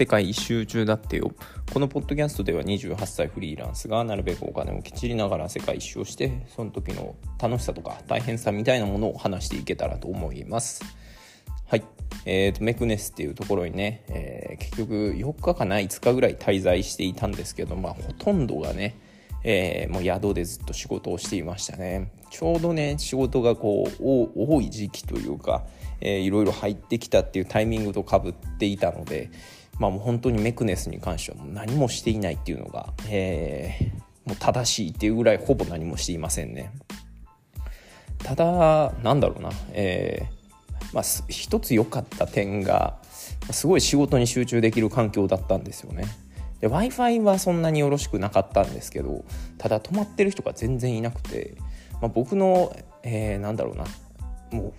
世界一周中だってよ。このポッドキャストでは28歳フリーランスがなるべくお金をきっちりながら世界一周をしてその時の楽しさとか大変さみたいなものを話していけたらと思います。はい。えーと、メクネスっていうところにね、えー、結局4日かな5日ぐらい滞在していたんですけどまあほとんどがねえー、もう宿でずっと仕事をしていましたね。ちょうどね仕事がこう多い時期というか、えー、いろいろ入ってきたっていうタイミングとかぶっていたのでまあもう本当にメクネスに関してはもう何もしていないっていうのが、えー、もう正しいっていうぐらいほぼ何もしていませんね。ただなんだろうな、えー、まあ一つ良かった点がすごい仕事に集中できる環境だったんですよね。w i f i はそんなによろしくなかったんですけどただ泊まってる人が全然いなくて、まあ、僕の、えー、なんだろうなもう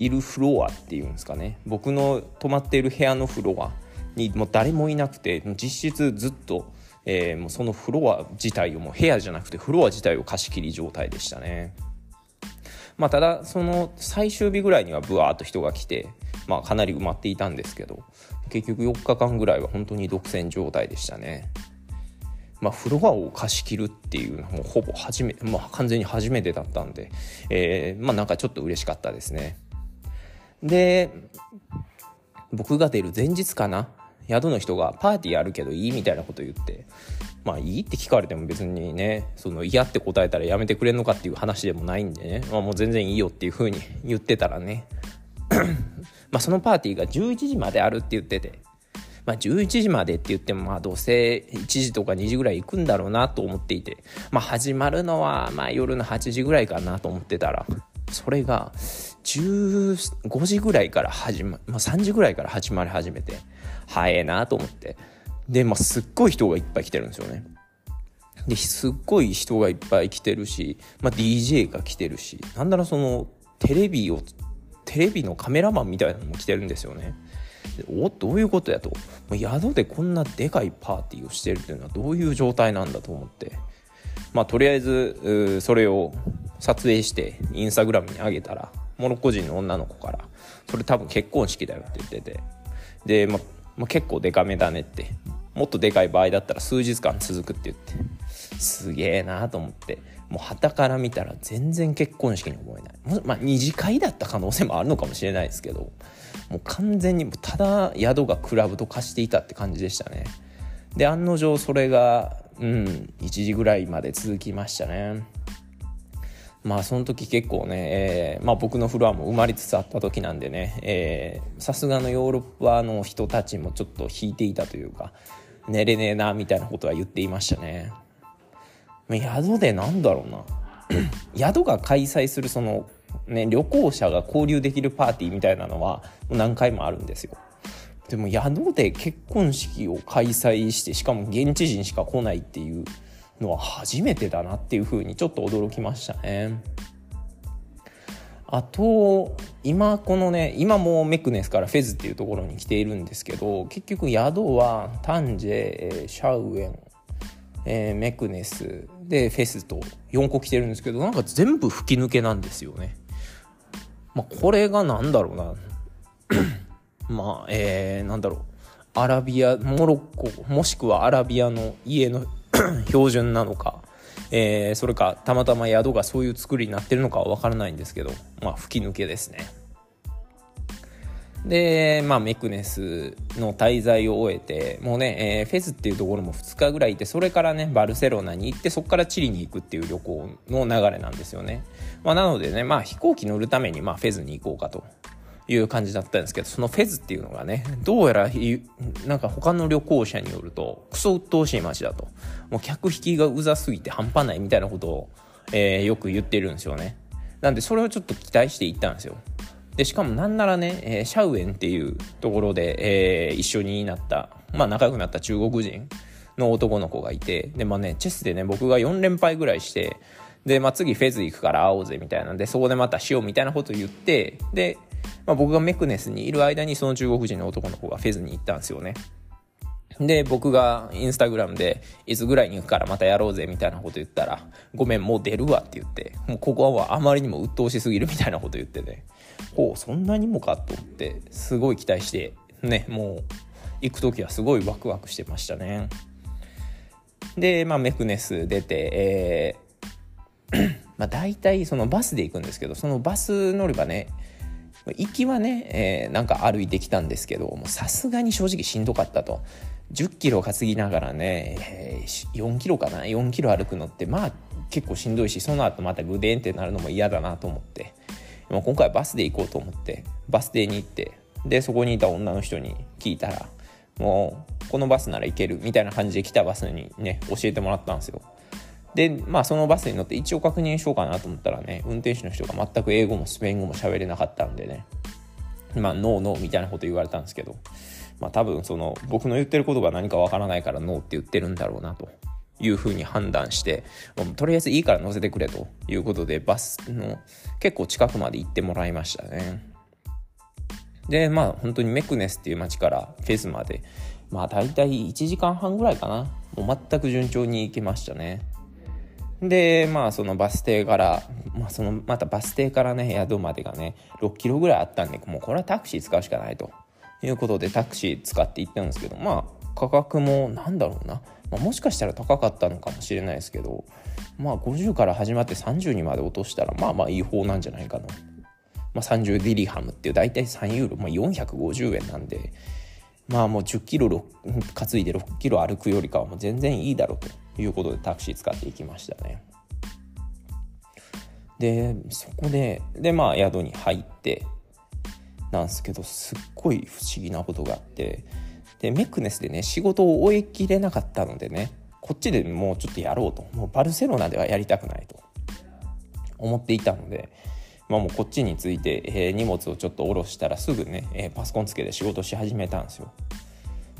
いるフロアっていうんですかね。僕の泊まっている部屋のフロアにもう誰もいなくて実質ずっと、えー、もうそのフロア自体をもう部屋じゃなくてフロア自体を貸し切り状態でしたね。まあ、ただその最終日ぐらいにはブワーッと人が来て、まあ、かなり埋まっていたんですけど結局4日間ぐらいは本当に独占状態でしたね。まあ、フロアを貸し切るっていうのはもうほぼ初め、まあ、完全に初めてだったんで、えー、まあなんかちょっと嬉しかったですね。で僕が出る前日かな宿の人がパーティーあるけどいいみたいなこと言ってまあいいって聞かれても別にねその嫌って答えたらやめてくれんのかっていう話でもないんでね、まあ、もう全然いいよっていうふうに 言ってたらね。まあそのパーティーが11時まであるって言っててまあ、11時までって言ってもまあどうせ1時とか2時ぐらい行くんだろうなと思っていて、まあ、始まるのはまあ夜の8時ぐらいかなと思ってたらそれが15時ぐらいから始ま、まあ、3時ぐらいから始まり始めて早えなと思って。で、まあ、すっごい人がいっぱい来てるんですよね。ですっごい人がいっぱい来てるし、まあ、DJ が来てるしなんならそのテレビをテレビのカメラマンみたいなのも来てるんですよね。おどういうことやと。宿でこんなでかいパーティーをしてるっていうのはどういう状態なんだと思って。まあとりあえずそれを撮影してインスタグラムに上げたらモロッコ人の女の子からそれ多分結婚式だよって言ってて。で、まあまあ、結構デカめだねって。もっとでかい場合だったら数日間続くって言って。すげえなと思って。もう旗から見たら全然結婚式に思えない。まあ二次会だった可能性もあるのかもしれないですけど。もう完全にただ宿がクラブと化していたって感じでしたね。で案の定それがうん1時ぐらいまで続きましたね。まあその時結構ね、えーまあ、僕のフロアも埋まりつつあった時なんでねさすがのヨーロッパの人たちもちょっと引いていたというか寝れねえなみたいなことは言っていましたね。宿でなんだろうな。宿が開催するその、ね、旅行者が交流できるパーティーみたいなのは何回もあるんですよ。でも宿で結婚式を開催してしかも現地人しか来ないっていうのは初めてだなっていうふうにちょっと驚きましたね。あと今このね今もメクネスからフェズっていうところに来ているんですけど結局宿はタンジェシャウエン、えー、メクネスでフェスと4個来てるんですけどなんか全部吹き抜けなんですよね。まあ、これが何だろうな まあえー、なんだろうアラビアモロッコもしくはアラビアの家の 標準なのか、えー、それかたまたま宿がそういう作りになってるのかは分からないんですけどまあ吹き抜けですね。でまあメクネスの滞在を終えてもうね、えー、フェズっていうところも2日ぐらいいてそれからねバルセロナに行ってそこからチリに行くっていう旅行の流れなんですよね、まあ、なのでねまあ飛行機乗るためにまあフェズに行こうかと。いう感じだったんですけどそのフェズっていうのがねどうやらなんか他の旅行者によるとクソ鬱陶しい街だと。もう客引きがうざすぎて半端ないみたいなことを、えー、よく言ってるんですよね。なんでそれをちょっと期待して行ったんですよ。でしかもなんならね、えー、シャウエンっていうところで、えー、一緒になったまあ仲良くなった中国人の男の子がいてでまあねチェスでね僕が4連敗ぐらいしてで、まあ、次フェズ行くから会おうぜみたいなんでそこでまたしようみたいなこと言ってでまあ、僕がメクネスにいる間にその中国人の男の子がフェズに行ったんですよね。で、僕がインスタグラムで、いつぐらいに行くからまたやろうぜみたいなこと言ったら、ごめん、もう出るわって言って、もうここはあまりにも鬱陶しすぎるみたいなこと言ってね、おそんなにもかと思って、すごい期待して、ね、もう行く時はすごいワクワクしてましたねで、まあ、メクネス出て、えー まあ、大体そのバスで行くんですけどそのバス乗り場ね行きはね、えー、なんか歩いてきたんですけどさすがに正直しんどかったと。10キロ担ぎながらね、えー、4キロかな？4キロ歩くのってまあ結構しんどいしその後またグデンってなるのも嫌だなと思って。今回バスで行こうと思ってバス停に行ってでそこにいた女の人に聞いたらもうこのバスなら行けるみたいな感じで来たバスにね教えてもらったんですよ。でまあそのバスに乗って一応確認しようかなと思ったらね運転手の人が全く英語もスペイン語も喋れなかったんでね。まあノーノーみたいなこと言われたんですけど。まあ多分その僕の言ってることが何かわからないからノーって言ってるんだろうなと。いうふうに判断してとりあえずいいから乗せてくれと。いうことでバスの結構近くまで行ってもらいましたね。でまあ本当にメクネスっていう街からフェスまでまあ大体1時間半ぐらいかな。もう全く順調に行けましたね。でまあそのバス停から、まあ、そのまたバス停からね宿までがね6キロぐらいあったんでもうこれはタクシー使うしかないということでタクシー使って行ったんですけどまあ価格もなんだろうな、まあ、もしかしたら高かったのかもしれないですけどまあ50から始まって30にまで落としたらまあまあいい方なんじゃないかな、まあ、30ディリハムっていう大体3ユーロ、まあ、450円なんでまあもう10キロ担いで6キロ歩くよりかはもう全然いいだろうと。いうことでタクシー使っていきましたね。でそこででまあ宿に入ってなんですけどすっごい不思議なことがあってでメックネスでね仕事を終えきれなかったのでねこっちでもうちょっとやろうと。もうバルセロナではやりたくないと。思っていたので、まあ、もうこっちに着いて、えー、荷物をちょっと下ろしたらすぐね、えー、パソコンつけて仕事し始めたんですよ。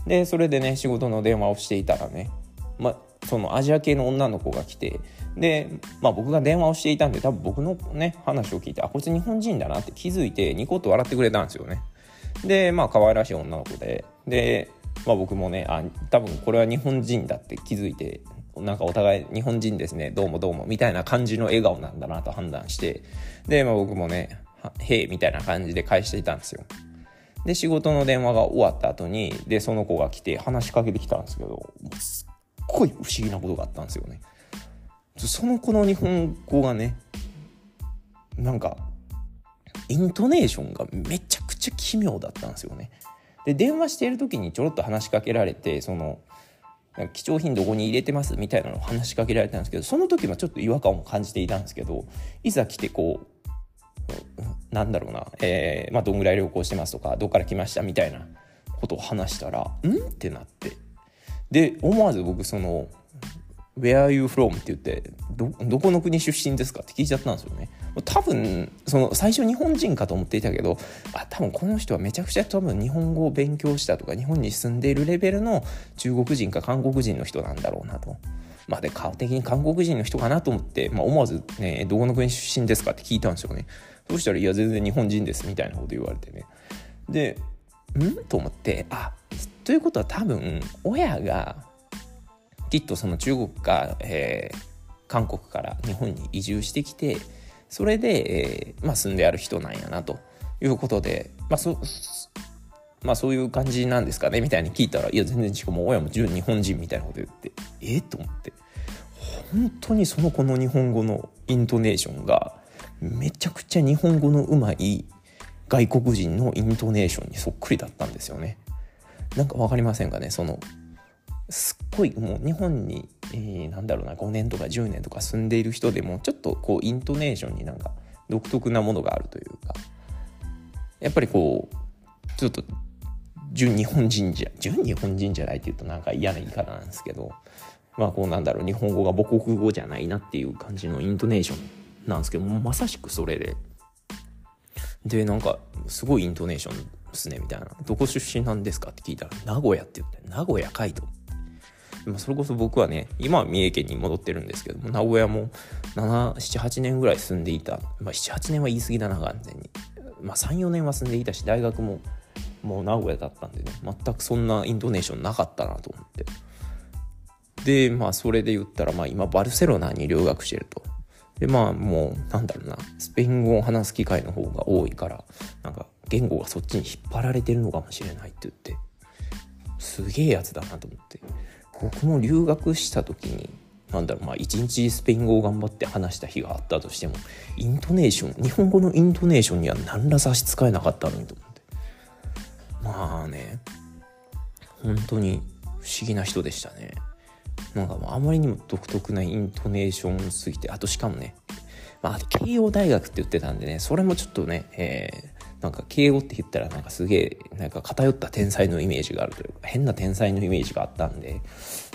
でそれでね仕事の電話をしていたらね、ま、そのアジア系の女の子が来てで、まあ、僕が電話をしていたんで多分僕のね話を聞いてあこいつ日本人だなって気づいてニコッと笑ってくれたんですよね。でまあ可愛らしい女の子でで、まあ、僕もねあ多分これは日本人だって気づいてなんかお互い日本人ですねどうもどうもみたいな感じの笑顔なんだなと判断してで、まあ、僕もね「へえ」みたいな感じで返していたんですよ。で仕事の電話が終わった後にでその子が来て話しかけてきたんですけどごい不思議なことがあったんですよね。その子の日本語がねなんかイントネーションがめちゃくちゃ奇妙だったんですよね。で電話している時にちょろっと話しかけられてその貴重品どこに入れてますみたいなのを話しかけられたんですけどその時はちょっと違和感を感じていたんですけどいざ来てこうなんだろうな、えーまあ、どんぐらい旅行してますとかどっから来ましたみたいなことを話したら「ん?」ってなってで思わず僕その「Where are you from?」って言ってど「どこの国出身ですか?」って聞いちゃったんですよね多分その最初日本人かと思っていたけどあ多分この人はめちゃくちゃ多分日本語を勉強したとか日本に住んでいるレベルの中国人か韓国人の人なんだろうなと。まあ、で顔的に韓国人の人かなと思って、まあ、思わず、ね「どこの国出身ですか?」って聞いたんですよね。そしたら「いや全然日本人です」みたいなこと言われてね。でん？と思ってあということは多分親がきっとその中国か、えー、韓国から日本に移住してきてそれで、えーまあ、住んである人なんやなということで、まあそまあ、そういう感じなんですかねみたいに聞いたらいや全然違うもう親も純日本人みたいなこと言ってえ？っと思って。本当にその子の日本語のイントネーションがめちゃくちゃ日本語のうまい外国人のイントネーションにそっくりだったんですよね。なんか分かりませんかね？そのすっごいもう日本に、えー、なんだろうな5年とか10年とか住んでいる人でもちょっとこうイントネーションになんか独特なものがあるというか。やっぱりこうちょっと純日本人じゃ純日本人じゃないっていうとなんか嫌な言い方なんですけど。まあこうなんだろう日本語が母国語じゃないなっていう感じのイントネーションなんですけどもまさしくそれで。でなんかすごいイントネーションですねみたいな「どこ出身なんですか?」って聞いたら「名古屋」って言って「名古屋かいと」それこそ僕はね今は三重県に戻ってるんですけども名古屋も78年ぐらい住んでいた、まあ、78年は言い過ぎだな完全に、まあ、34年は住んでいたし大学ももう名古屋だったんでね全くそんなイントネーションなかったなと思って。でまあそれで言ったらまあ今バルセロナに留学してると。でまあもうなんだろうな。スペイン語を話す機会の方が多いからなんか言語がそっちに引っ張られてるのかもしれないって言ってすげえやつだなと思って。僕も留学した時になんだろうまあ一日スペイン語を頑張って話した日があったとしてもイントネーション日本語のイントネーションには何ら差し支えなかったのにと思って。まあね本当に不思議な人でしたね。なんかあまりにも独特なイントネーションすぎてあとしかもねまあ慶応大学って言ってたんでねそれもちょっとね、えー、なんか慶応って言ったらなんかすげえなんか偏った天才のイメージがあるというか変な天才のイメージがあったんで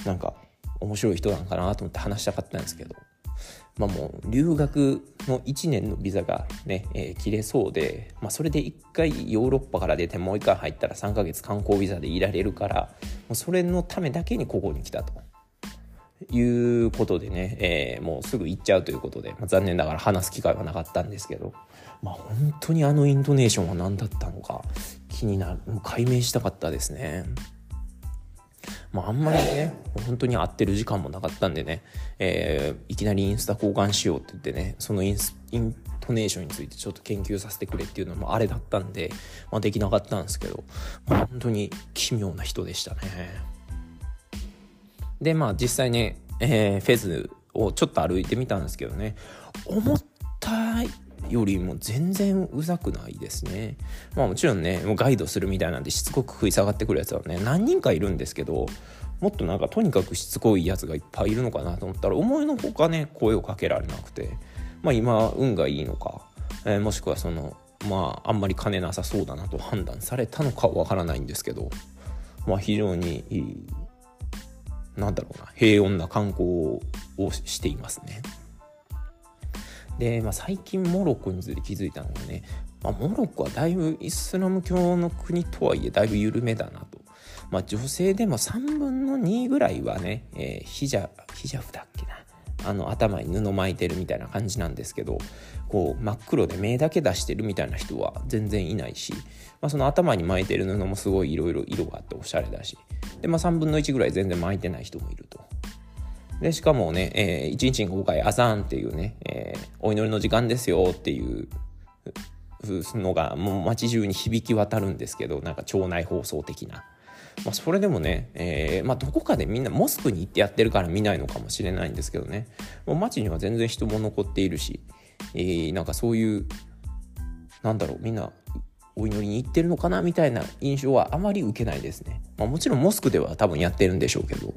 なんか面白い人なんかなと思って話したかったんですけどまあもう留学の1年のビザがね、えー、切れそうで、まあ、それで1回ヨーロッパから出てもう1回入ったら3ヶ月観光ビザでいられるからもうそれのためだけにここに来たと。いうことでね、えー、もうすぐ行っちゃうということで、まあ、残念ながら話す機会はなかったんですけど、まあ、本当にあのイントネーションは何だったのか気になる解明したかったですね。まあ、あんまりね本当に会ってる時間もなかったんでね、えー、いきなりインスタ交換しようって言ってねそのインスイントネーションについてちょっと研究させてくれっていうのもあれだったんで、まあ、できなかったんですけど、まあ、本当に奇妙な人でしたね。でまあ実際ね、えー、フェズをちょっと歩いてみたんですけどね思ったよりも全然うざくないですね。まあもちろんね、もうガイドするみたいなんでしつこく食い下がってくるやつはね、何人かいるんですけど、もっとなんかとにかくしつこいやつがいっぱいいるのかなと思ったら、思いのほかね、声をかけられなくて、まあ今、運がいいのか、えー、もしくはその、まああんまり金なさそうだなと判断されたのかわからないんですけど、まあ非常にいい、なんだろうな、平穏な観光をしていますね。で、まあ、最近モロッコについて気づいたのがね、まあ、モロッコはだいぶイスラム教の国とはいえだいぶ緩めだなと。まあ、女性でも3分の2ぐらいはね、えー、ヒジャヒジャフだっけあの頭に布巻いてるみたいな感じなんですけどこう真っ黒で目だけ出してるみたいな人は全然いないし、まあ、その頭に巻いてる布もすごいいろいろ色があっておしゃれだしで、まあ、3分の1ぐらい全然巻いてない人もいると。でしかもね、えー、1日に5回アザーンっていうね、えー、お祈りの時間ですよっていうのがもう街中に響き渡るんですけどなんか町内放送的な。まあ、それでもね、えーまあ、どこかでみんなモスクに行ってやってるから見ないのかもしれないんですけどね。もう街には全然人も残っているし、えー、なんかそういうなんだろうみんなお祈りに行ってるのかなみたいな印象はあまり受けないですね、まあ、もちろんモスクでは多分やってるんでしょうけど。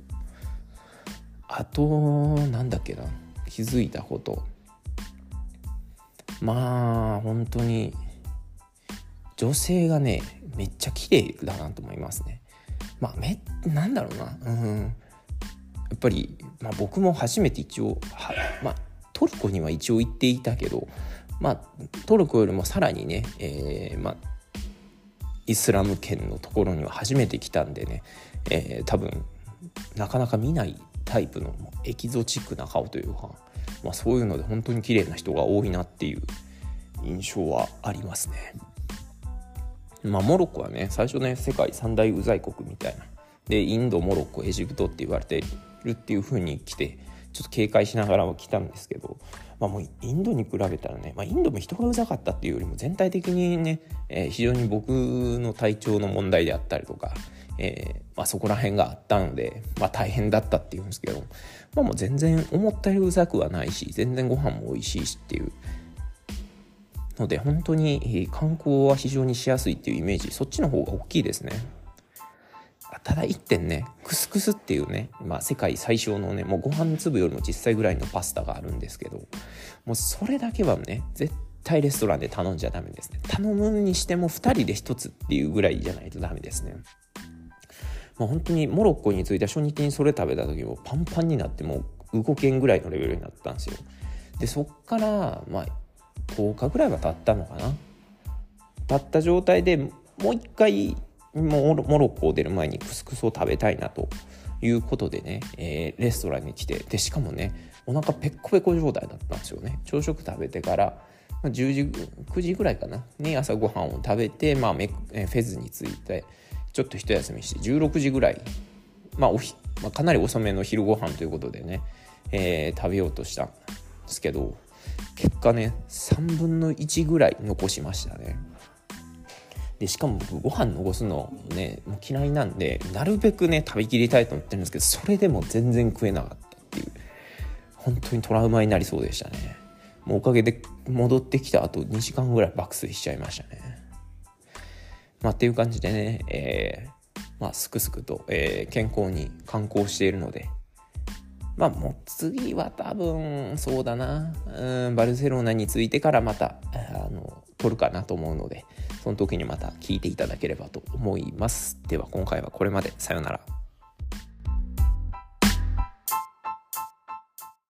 あとなんだっけな。気づいたこと。まあ本当に女性がねめっちゃ綺麗だなと思いますね。まあめなんだろうなうんやっぱり、まあ、僕も初めて一応は、まあ、トルコには一応行っていたけど、まあ、トルコよりもさらにね、えーまあ、イスラム圏のところには初めて来たんでね、えー、多分なかなか見ないタイプのエキゾチックな顔というか、まあ、そういうので本当に綺麗な人が多いなっていう印象はありますね。まあ、モロッコはね最初ね世界三大ウザい国みたいな。でインドモロッコエジプトって言われてるっていう風に来てちょっと警戒しながらは来たんですけど、まあ、もうインドに比べたらね、まあ、インドも人がうざかったっていうよりも全体的にね、えー、非常に僕の体調の問題であったりとかえー、まあ、そこら辺があったので、まあ、大変だったっていうんですけど、まあ、もう全然思ったよりうざくはないし全然ご飯も美味しいしっていうので本当に観光は非常にしやすいっていうイメージそっちの方が大きいですね。ただ1点ねクスクスっていうね、まあ、世界最小のねもうご飯粒よりも小さいぐらいのパスタがあるんですけどもうそれだけはね絶対レストランで頼んじゃダメですね。頼むにしても2人で1つっていうぐらいじゃないとダメですね。まあ、本当にモロッコに着いた初日にそれ食べた時もパンパンになってもう動けんぐらいのレベルになったんですよ。でそっからまあ10日ぐらいは経ったのかな？経った状態でもう一回モロッコを出る前にクスクスを食べたいなということでね、えー、レストランに来てでしかもねお腹ペッコペコ状態だったんですよね。朝食食べてから10時9時ぐらいかな？に朝ごはんを食べて、まあ、フェズに着いてちょっと一休みして16時ぐらい、まあおひまあ、かなり遅めの昼ご飯ということでね、えー、食べようとしたんですけど結果ね3分の1ぐらい残しましたね。でしかも僕ご飯残すのねもう嫌いなんでなるべくね食べきりたいと思ってるんですけどそれでも全然食えなかったっていう。本当にトラウマになりそうでしたね。もうおかげで戻ってきた後2時間ぐらい爆睡しちゃいましたね。まあっていう感じでね、えー、まあすくすくと、えー、健康に観光しているのでまあもう次は多分そうだな。うんバルセロナについてからまたあの撮るかなと思うのでその時にまた聞いていただければと思います。では今回はこれまで。さようなら。